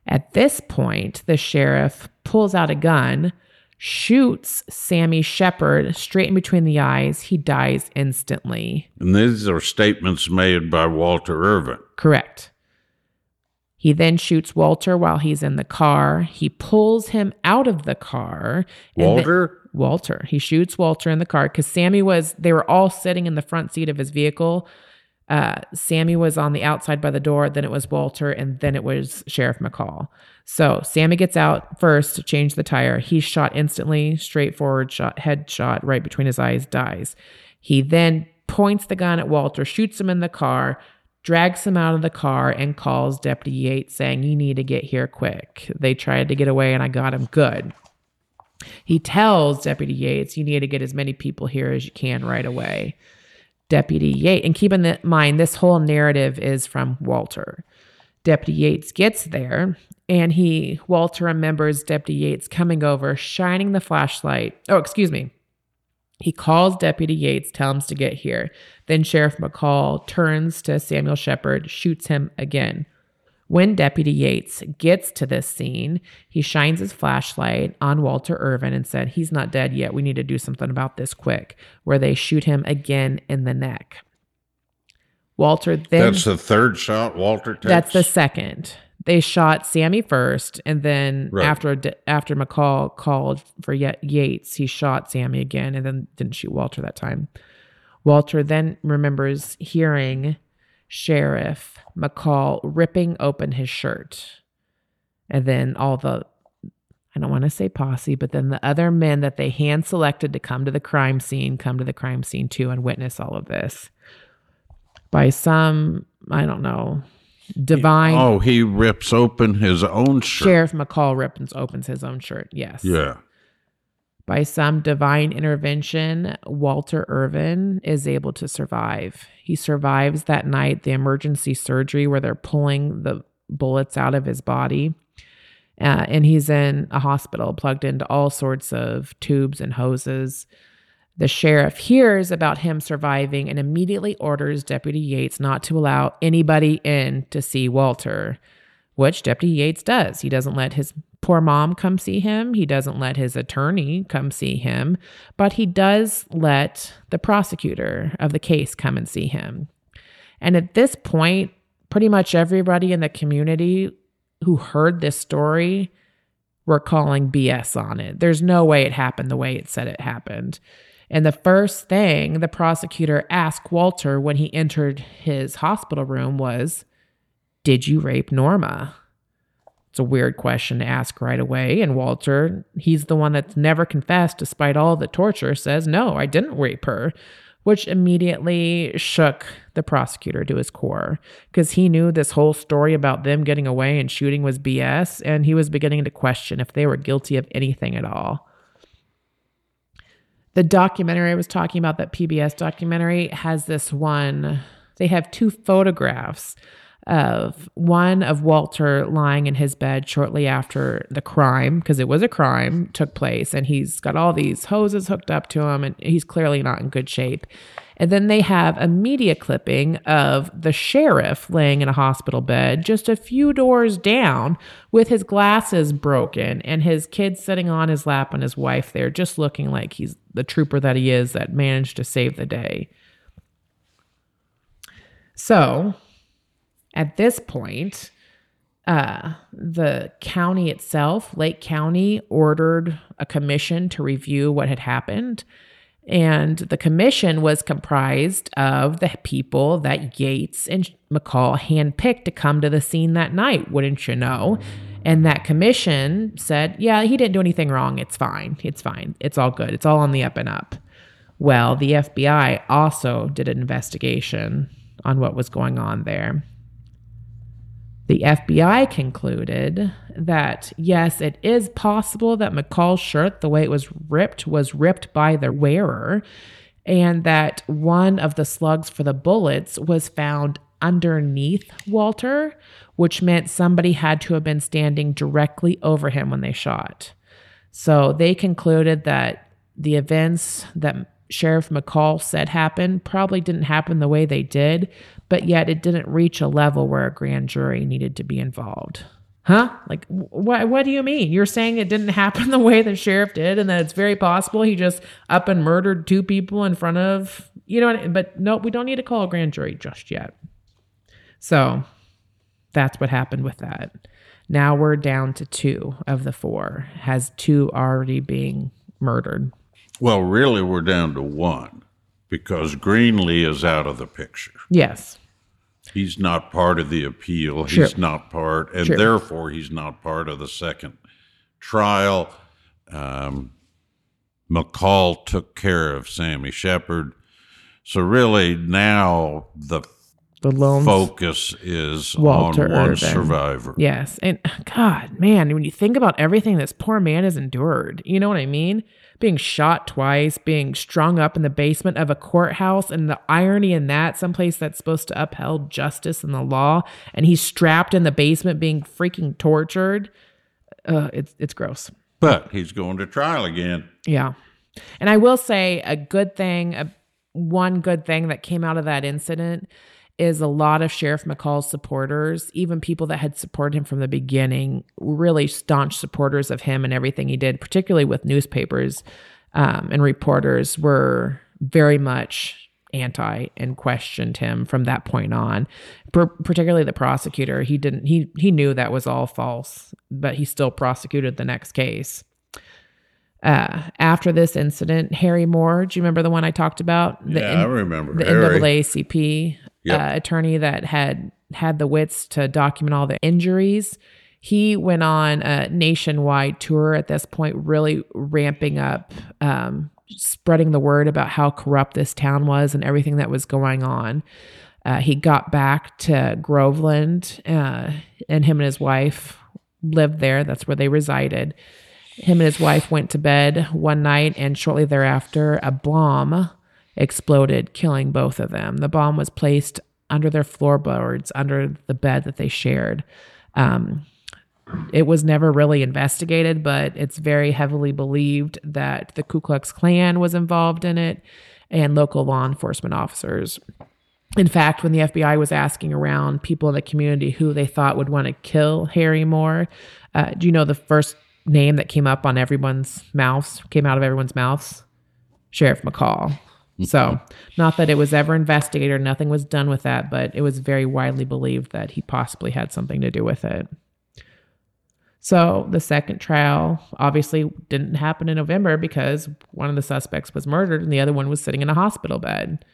S2: At this point, the sheriff pulls out a gun, shoots Sammy Shepherd straight in between the eyes. He dies instantly.
S1: And these are statements made by Walter Irvin.
S2: Correct. He then shoots Walter while he's in the car. He pulls him out of the car. and then-
S1: Walter?
S2: Walter. He shoots Walter in the car because Sammy was, they were all sitting in the front seat of his vehicle. Uh, Sammy was on the outside by the door, then it was Walter, and then it was Sheriff McCall. So Sammy gets out first to change the tire. He's shot instantly, straightforward shot, head shot right between his eyes, dies. He then points the gun at Walter, shoots him in the car, drags him out of the car, and calls Deputy Yates saying, You need to get here quick. They tried to get away, and I got him good. He tells Deputy Yates, you need to get as many people here as you can right away. Deputy Yates, and keep in mind, this whole narrative is from Walter. Deputy Yates gets there, and he, Walter remembers Deputy Yates coming over, shining the flashlight. Oh, excuse me. He calls Deputy Yates, tells him to get here. Then Sheriff McCall turns to Samuel Shepherd, shoots him again. When Deputy Yates gets to this scene, he shines his flashlight on Walter Irvin and said, He's not dead yet. We need to do something about this quick, where they shoot him again in the neck. Walter then.
S1: That's the third shot Walter takes?
S2: That's the second. They shot Sammy first, and then
S1: Right.
S2: after after McCall called for Ye- Yates, he shot Sammy again, and then didn't shoot Walter that time. Walter then remembers hearing Sheriff McCall ripping open his shirt, and then all the I don't want to say posse, but then the other men that they hand selected to come to the crime scene come to the crime scene too and witness all of this. By some, I don't know, divine
S1: Oh, he rips open his own shirt.
S2: Sheriff McCall rips opens his own shirt. Yes.
S1: Yeah.
S2: By some divine intervention, Walter Irvin is able to survive. He survives that night the emergency surgery where they're pulling the bullets out of his body. Uh, and he's in a hospital plugged into all sorts of tubes and hoses. The sheriff hears about him surviving and immediately orders Deputy Yates not to allow anybody in to see Walter, which Deputy Yates does. He doesn't let his poor mom come see him, he doesn't let his attorney come see him, but he does let the prosecutor of the case come and see him. And at this point, pretty much everybody in the community who heard this story were calling BS on it. There's no way it happened the way it said it happened. And the first thing the prosecutor asked Walter when he entered his hospital room was, Did you rape Norma? It's a weird question to ask right away. And Walter, he's the one that's never confessed despite all the torture, says, No, I didn't rape her, which immediately shook the prosecutor to his core because he knew this whole story about them getting away and shooting was BS. And he was beginning to question if they were guilty of anything at all. The documentary I was talking about, that PBS documentary, has this one. They have two photographs of one of Walter lying in his bed shortly after the crime, because it was a crime, took place, and he's got all these hoses hooked up to him, and he's clearly not in good shape. And then they have a media clipping of the sheriff laying in a hospital bed just a few doors down with his glasses broken and his kid sitting on his lap and his wife there, just looking like he's the trooper that he is that managed to save the day. So at this point, uh, the county itself, Lake County, ordered a commission to review what had happened. And the commission was comprised of the people that Yates and McCall handpicked to come to the scene that night, wouldn't you know? And that commission said, yeah, he didn't do anything wrong. It's fine. It's fine. It's all good. It's all on the up and up. Well, the FBI also did an investigation on what was going on there. The FBI concluded that yes, it is possible that McCall's shirt, the way it was ripped, was ripped by the wearer, and that one of the slugs for the bullets was found underneath Walter, which meant somebody had to have been standing directly over him when they shot. So they concluded that the events that Sheriff McCall said happened probably didn't happen the way they did, but yet it didn't reach a level where a grand jury needed to be involved. Huh? Like, what? What do you mean? You're saying it didn't happen the way the sheriff did, and that it's very possible he just up and murdered two people in front of you know? But no, we don't need to call a grand jury just yet. So that's what happened with that. Now we're down to two of the four. Has two already being murdered?
S1: Well, really, we're down to one because Greenlee is out of the picture.
S2: Yes.
S1: He's not part of the appeal.
S2: Sure.
S1: He's not part, and
S2: Sure.
S1: therefore he's not part of the second trial. Um, McCall took care of Sammy Shepherd. So really now the
S2: The lone
S1: focus is
S2: Walter
S1: on one
S2: Irvin.
S1: survivor.
S2: Yes. And God, man, when you think about everything this poor man has endured, you know what I mean? Being shot twice, being strung up in the basement of a courthouse, and the irony in that, someplace that's supposed to uphold justice and the law, and he's strapped in the basement being freaking tortured. Uh, it's it's gross.
S1: But he's going to trial again.
S2: Yeah. And I will say a good thing, a, one good thing that came out of that incident is a lot of Sheriff McCall's supporters, even people that had supported him from the beginning, really staunch supporters of him and everything he did, particularly with newspapers um, and reporters, were very much anti and questioned him from that point on. Particularly the prosecutor. He didn't he he knew that was all false but he still prosecuted the next case uh, after this incident harry moore do you remember the one i talked about
S1: the yeah, N- i remember
S2: the Harry. naacp yep. uh, attorney that had had the wits to document all the injuries he went on a nationwide tour at this point really ramping up um, spreading the word about how corrupt this town was and everything that was going on. Uh, he got back to Groveland, uh, and him and his wife lived there. That's where they resided. Him and his wife went to bed one night, and shortly thereafter, a bomb exploded, killing both of them. The bomb was placed under their floorboards, under the bed that they shared. Um, it was never really investigated, but it's very heavily believed that the Ku Klux Klan was involved in it and local law enforcement officers. In fact, when the FBI was asking around people in the community who they thought would want to kill Harry Moore, uh, do you know the first name that came up on everyone's mouths, came out of everyone's mouths? Sheriff McCall. So, mm-hmm. not that it was ever investigated, or nothing was done with that, but it was very widely believed that he possibly had something to do with it. So the second trial obviously didn't happen in November because one of the suspects was murdered and the other one was sitting in a hospital bed.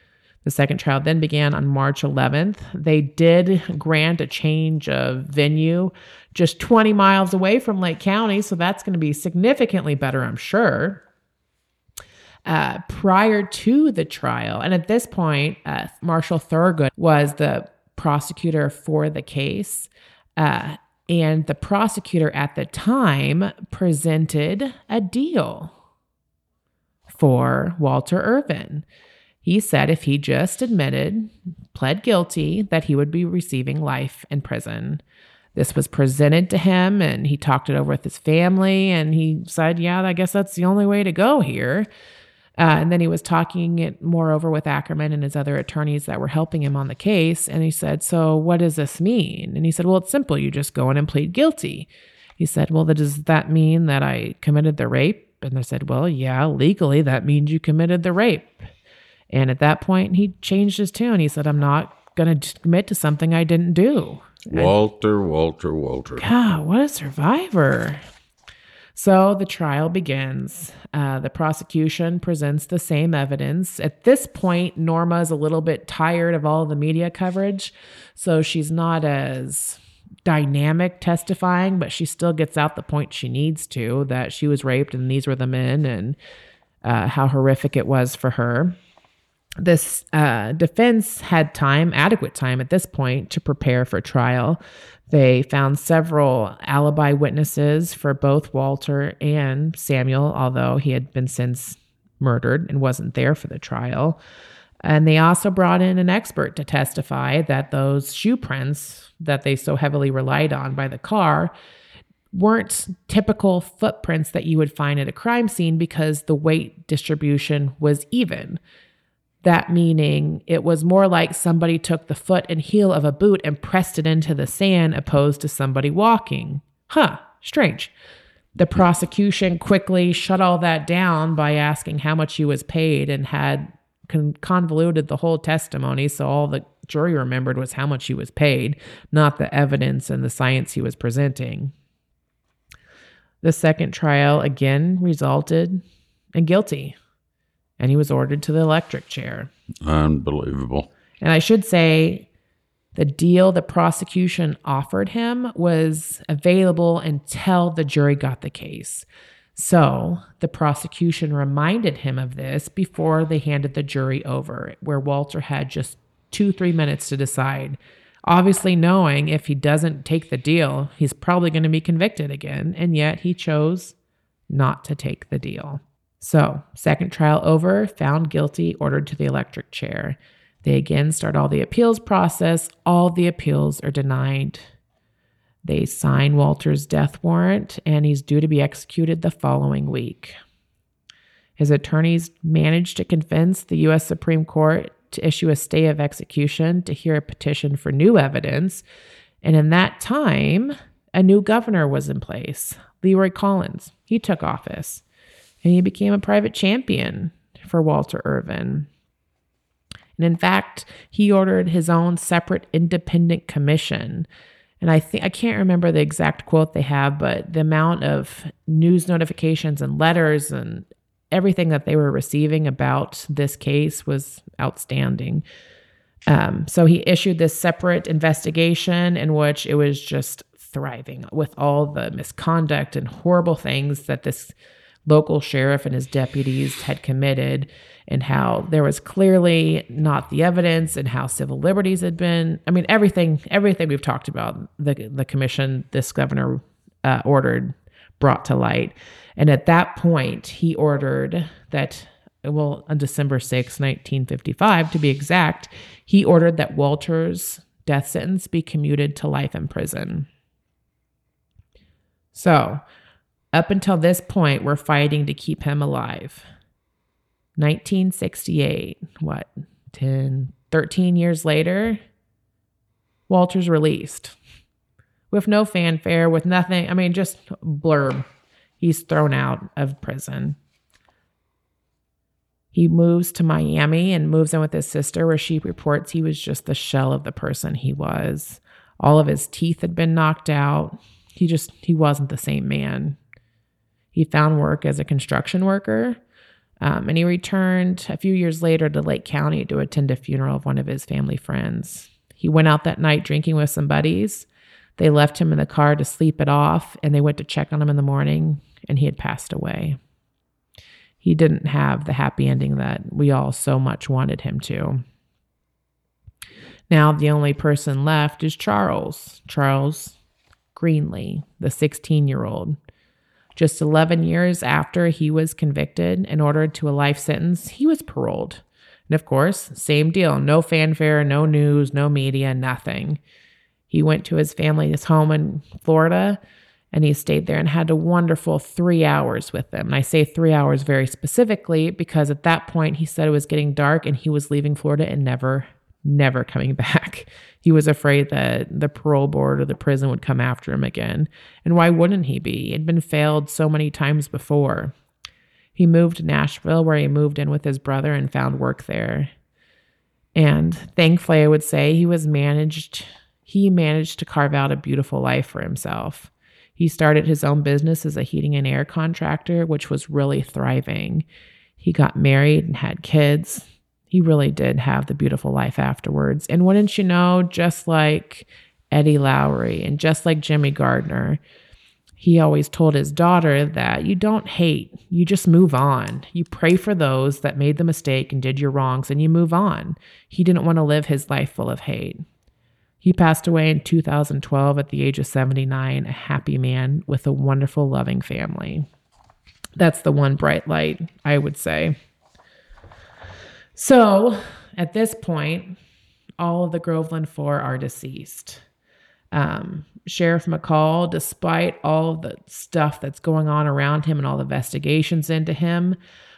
S2: The second trial then began on March 11th. They did grant a change of venue just 20 miles away from Lake County, so that's going to be significantly better, I'm sure. Uh, prior to the trial, and at this point, uh, Marshall Thurgood was the prosecutor for the case. Uh, and the prosecutor at the time presented a deal for Walter Irvin. He said if he just admitted, pled guilty, that he would be receiving life in prison. This was presented to him and he talked it over with his family and he said, Yeah, I guess that's the only way to go here. Uh, and then he was talking it moreover with Akerman and his other attorneys that were helping him on the case. And he said, So what does this mean? And he said, Well, it's simple. You just go in and plead guilty. He said, Well, does that mean that I committed the rape? And they said, Well, yeah, legally, that means you committed the rape. And at that point, he changed his tune. He said, I'm not going to commit to something I didn't do.
S1: Walter, and, Walter, Walter.
S2: God, what a survivor. So the trial begins. Uh, the prosecution presents the same evidence. At this point, Norma is a little bit tired of all the media coverage, so she's not as dynamic testifying, but she still gets out the point she needs to that she was raped and these were the men and uh, how horrific it was for her. This uh, defense had time, adequate time at this point, to prepare for trial. They found several alibi witnesses for both Walter and Samuel, although he had been since murdered and wasn't there for the trial. And they also brought in an expert to testify that those shoe prints that they so heavily relied on by the car weren't typical footprints that you would find at a crime scene because the weight distribution was even. That meaning it was more like somebody took the foot and heel of a boot and pressed it into the sand opposed to somebody walking. Huh, strange. The prosecution quickly shut all that down by asking how much he was paid and had con- convoluted the whole testimony. So all the jury remembered was how much he was paid, not the evidence and the science he was presenting. The second trial again resulted in guilty and he was ordered to the electric chair.
S1: Unbelievable.
S2: And I should say, the deal the prosecution offered him was available until the jury got the case. So the prosecution reminded him of this before they handed the jury over, where Walter had just two, three minutes to decide. Obviously, knowing if he doesn't take the deal, he's probably going to be convicted again. And yet he chose not to take the deal. So, second trial over, found guilty, ordered to the electric chair. They again start all the appeals process. All the appeals are denied. They sign Walter's death warrant, and he's due to be executed the following week. His attorneys managed to convince the U.S. Supreme Court to issue a stay of execution to hear a petition for new evidence. And in that time, a new governor was in place, Leroy Collins. He took office and he became a private champion for Walter Irvin. And in fact, he ordered his own separate independent commission. And I think I can't remember the exact quote they have, but the amount of news notifications and letters and everything that they were receiving about this case was outstanding. Um, so he issued this separate investigation in which it was just thriving with all the misconduct and horrible things that this local sheriff and his deputies had committed and how there was clearly not the evidence and how civil liberties had been. I mean everything everything we've talked about the the commission this governor uh, ordered brought to light. And at that point he ordered that well on december 6 1955 to be exact he ordered that walter's death sentence be commuted to life in prison. So up until this point, we're fighting to keep him alive. 1968, what, 10, 13 years later, Walter's released with no fanfare, with nothing. I mean, just blurb. He's thrown out of prison. He moves to Miami and moves in with his sister, where she reports he was just the shell of the person he was. All of his teeth had been knocked out. He just, he wasn't the same man. He found work as a construction worker. Um, and he returned a few years later to Lake County to attend a funeral of one of his family friends. He went out that night drinking with some buddies. They left him in the car to sleep it off, and they went to check on him in the morning, and he had passed away. He didn't have the happy ending that we all so much wanted him to. Now, the only person left is Charles, Charles Greenlee, the 16 year old. Just 11 years after he was convicted and ordered to a life sentence, he was paroled. And of course, same deal no fanfare, no news, no media, nothing. He went to his family's home in Florida and he stayed there and had a wonderful three hours with them. And I say three hours very specifically because at that point he said it was getting dark and he was leaving Florida and never never coming back. He was afraid that the parole board or the prison would come after him again. And why wouldn't he be? He'd been failed so many times before. He moved to Nashville, where he moved in with his brother and found work there. And thankfully, I would say he was managed, he managed to carve out a beautiful life for himself. He started his own business as a heating and air contractor, which was really thriving. He got married and had kids he really did have the beautiful life afterwards. And wouldn't you know, just like Eddie Lowry and just like Jimmy Gardner, he always told his daughter that you don't hate, you just move on. You pray for those that made the mistake and did your wrongs and you move on. He didn't want to live his life full of hate. He passed away in 2012 at the age of 79, a happy man with a wonderful, loving family. That's the one bright light, I would say. So at this point, all of the Groveland Four are deceased. Um, Sheriff McCall, despite all the stuff that's going on around him and all the investigations into him,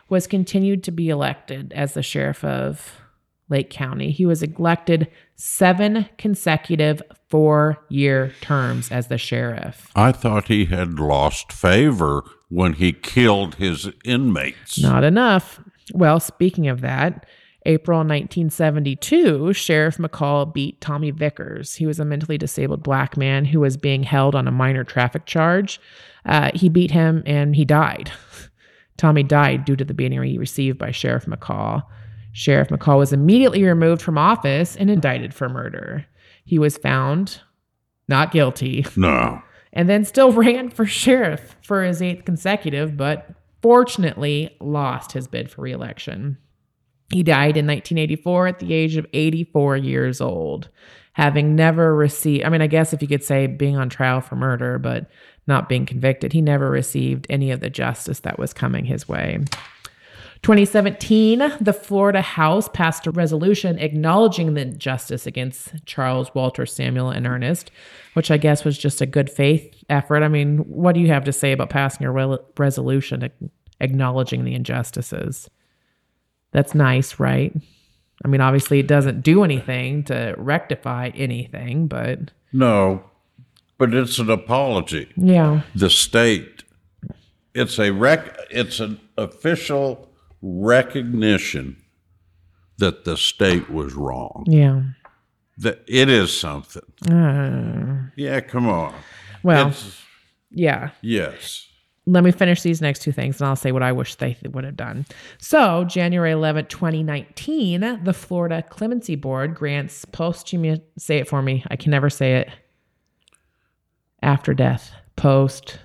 S2: was continued to be elected as the sheriff of Lake County. He was elected seven consecutive four year terms as the sheriff.
S1: I thought he had lost favor when he killed his inmates.
S2: Not enough. Well, speaking of that, April 1972, Sheriff McCall beat Tommy Vickers. He was a mentally disabled black man who was being held on a minor traffic charge. Uh, he beat him and he died. Tommy died due to the beating he received by Sheriff McCall. Sheriff McCall was immediately removed from office and indicted for murder. He was found not guilty.
S1: No.
S2: And then still ran for sheriff for his eighth consecutive, but fortunately lost his bid for reelection. He died in 1984 at the age of 84 years old, having never received, I mean, I guess if you could say being on trial for murder, but not being convicted, he never received any of the justice that was coming his way. 2017, the Florida House passed a resolution acknowledging the injustice against Charles, Walter, Samuel, and Ernest, which I guess was just a good faith effort. I mean, what do you have to say about passing a re- resolution acknowledging the injustices? That's nice, right? I mean, obviously, it doesn't do anything to rectify anything, but
S1: No, but it's an apology.
S2: yeah,
S1: The state, it's a rec, it's an official recognition that the state was wrong.
S2: yeah.
S1: That it is something.
S2: Uh,
S1: Yeah, come on.
S2: well,
S1: It's,
S2: yeah.
S1: yes.
S2: let me finish these next two things and I'll say what I wish they would have done. So, January 11th, 2019, the Florida Clemency Board grants posthumous, say it for me. I can never say it. After death, post,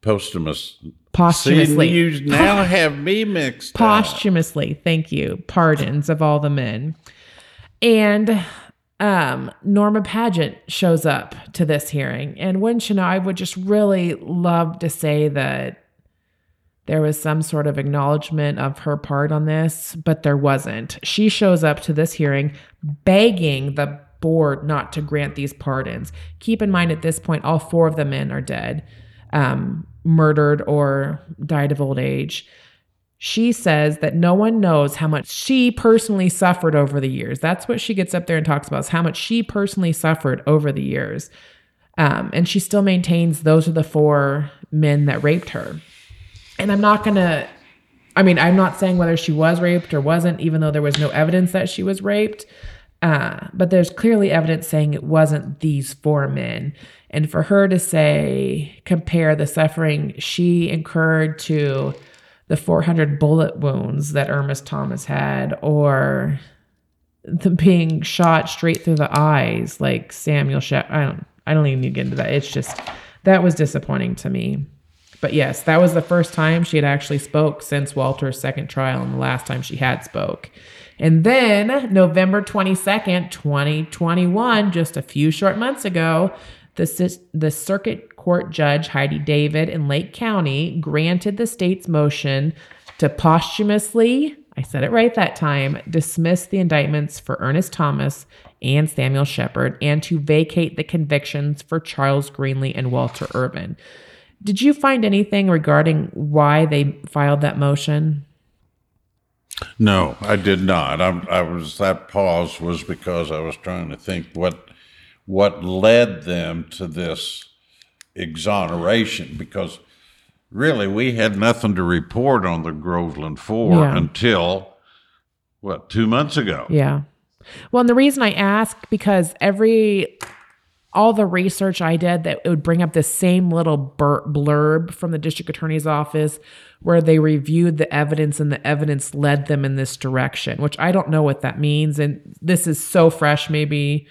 S1: Posthumous. See,
S2: posthumously.
S1: you now have me mixed up.
S2: posthumously. Thank you. Pardons of all the men. And um norma Padgett shows up to this hearing. And you know i would just really love to say that there was some sort of acknowledgement of her part on this but there wasn't. She shows up to this hearing begging the board not to grant these pardons. Keep in mind at this point all four of the men are dead. Um, murdered or died of old age she says that no one knows how much she personally suffered over the years. That's what she gets up there and talks about is how much she personally suffered over the years. Um, and she still maintains those are the four men that raped her. And I'm not going to, I mean, I'm not saying whether she was raped or wasn't, even though there was no evidence that she was raped. Uh, but there's clearly evidence saying it wasn't these four men. And for her to say, compare the suffering she incurred to the 400 bullet wounds that Ernest Thomas had, or the being shot straight through the eyes, like Samuel Shep. I don't. I don't even need to get into that. It's just that was disappointing to me. But yes, that was the first time she had actually spoke since Walter's second trial, and the last time she had spoke. And then November 22nd, 2021, just a few short months ago, the, the circuit court judge Heidi Davis in Lake County granted the state's motion to posthumously, I said it right that time, dismiss the indictments for Ernest Thomas and Samuel Shepherd and to vacate the convictions for Charles Greenlee and Walter Irvin. Did you find anything regarding why they filed that motion?
S1: No, I did not. I, I was that pause was because I was trying to think what what led them to this exoneration because really we had nothing to report on the Groveland Four
S2: Yeah.
S1: until what two months ago.
S2: Yeah. Well, and the reason I ask because every all the research I did that it would bring up the same little bur- blurb from the district attorney's office where they reviewed the evidence and the evidence led them in this direction, which I don't know what that means. And this is so fresh, maybe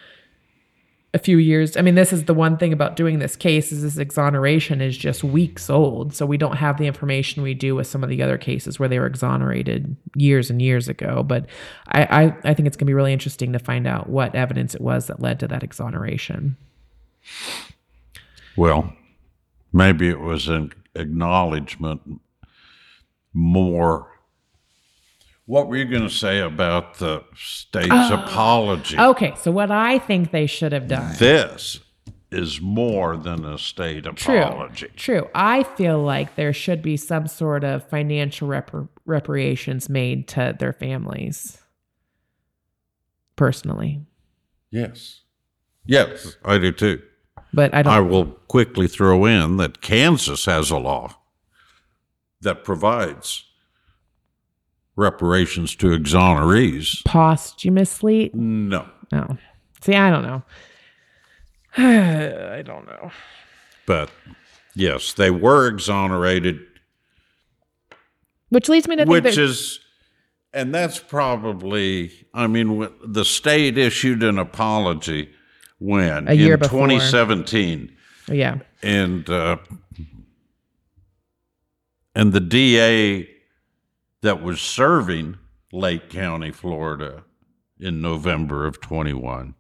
S2: a few years. I mean, this is the one thing about doing this case is this exoneration is just weeks old. So we don't have the information we do with some of the other cases where they were exonerated years and years ago. But I, I, I think it's going to be really interesting to find out what evidence it was that led to that exoneration.
S1: Well, maybe it was an acknowledgement more. What were you going to say about the state's oh, apology?
S2: Okay, so what I think they should have done.
S1: This is more than a state
S2: True.
S1: apology.
S2: True. I feel like there should be some sort of financial repar- reparations made to their families. Personally,
S1: Yes. Yes, I do too.
S2: But I don't.
S1: I will quickly throw in that Kansas has a law that provides reparations to exonerees.
S2: posthumously
S1: No.
S2: no see i don't know i don't know
S1: But yes, they were exonerated,
S2: which leads me to
S1: which is, and that's probably, I mean, the state issued an apology when?
S2: A year
S1: in
S2: before.
S1: 2017.
S2: yeah
S1: and uh, and the DA that was serving Lake County, Florida, in November of 21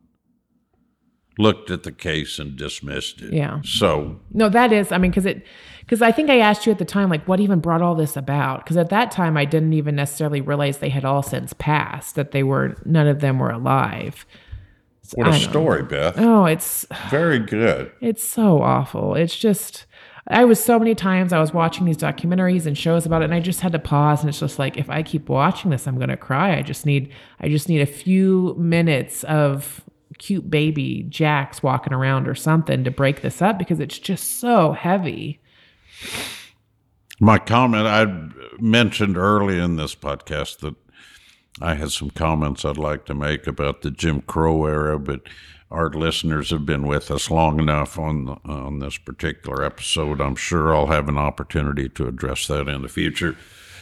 S1: looked at the case and dismissed it.
S2: Yeah.
S1: So
S2: no that is i mean because it because i think i asked you at the time like what even brought all this about because at that time i didn't even necessarily realize they had all since passed that they were none of them were alive
S1: what a story, Beth.
S2: oh it's
S1: Very good.
S2: It's so awful. It's just, I was so many times I was watching these documentaries and shows about it and I just had to pause and it's just like if I keep watching this I'm going to cry. I just need I just need a few minutes of cute baby Jack's walking around or something to break this up because it's just so heavy.
S1: My comment I mentioned early in this podcast that I had some comments I'd like to make about the Jim Crow era, but our listeners have been with us long enough on on this particular episode. I'm sure I'll have an opportunity to address that in the future.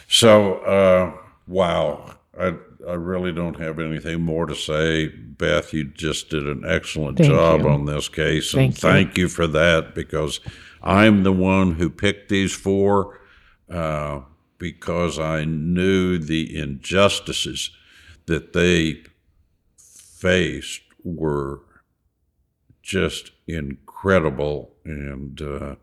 S1: So, uh, wow, I I really don't have anything more to say. Beth, you just did an excellent
S2: Thank
S1: job
S2: you.
S1: on this case, and
S2: Thank you.
S1: thank you for that because I'm the one who picked these four uh, because I knew the injustices that they faced were just incredible, and uh,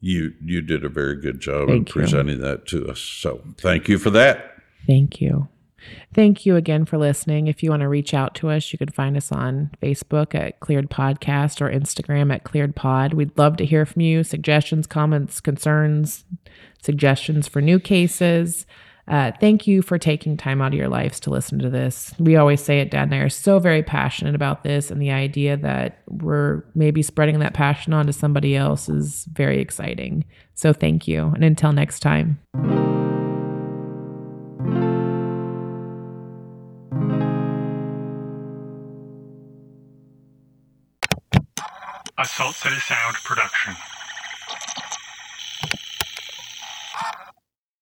S1: you you did a very good job in
S2: Thank you.
S1: presenting that to us. So thank you for that.
S2: Thank you. Thank you again for listening. If you want to reach out to us, you can find us on Facebook at Cleared Podcast or Instagram at Cleared Pod. We'd love to hear from you. Suggestions, comments, concerns, suggestions for new cases. Uh, thank you for taking time out of your lives to listen to this. We always say it, Dad and I are so very passionate about this, and the idea that we're maybe spreading that passion on to somebody else is very exciting. So thank you. And until next time.
S3: A Salt City Sound production.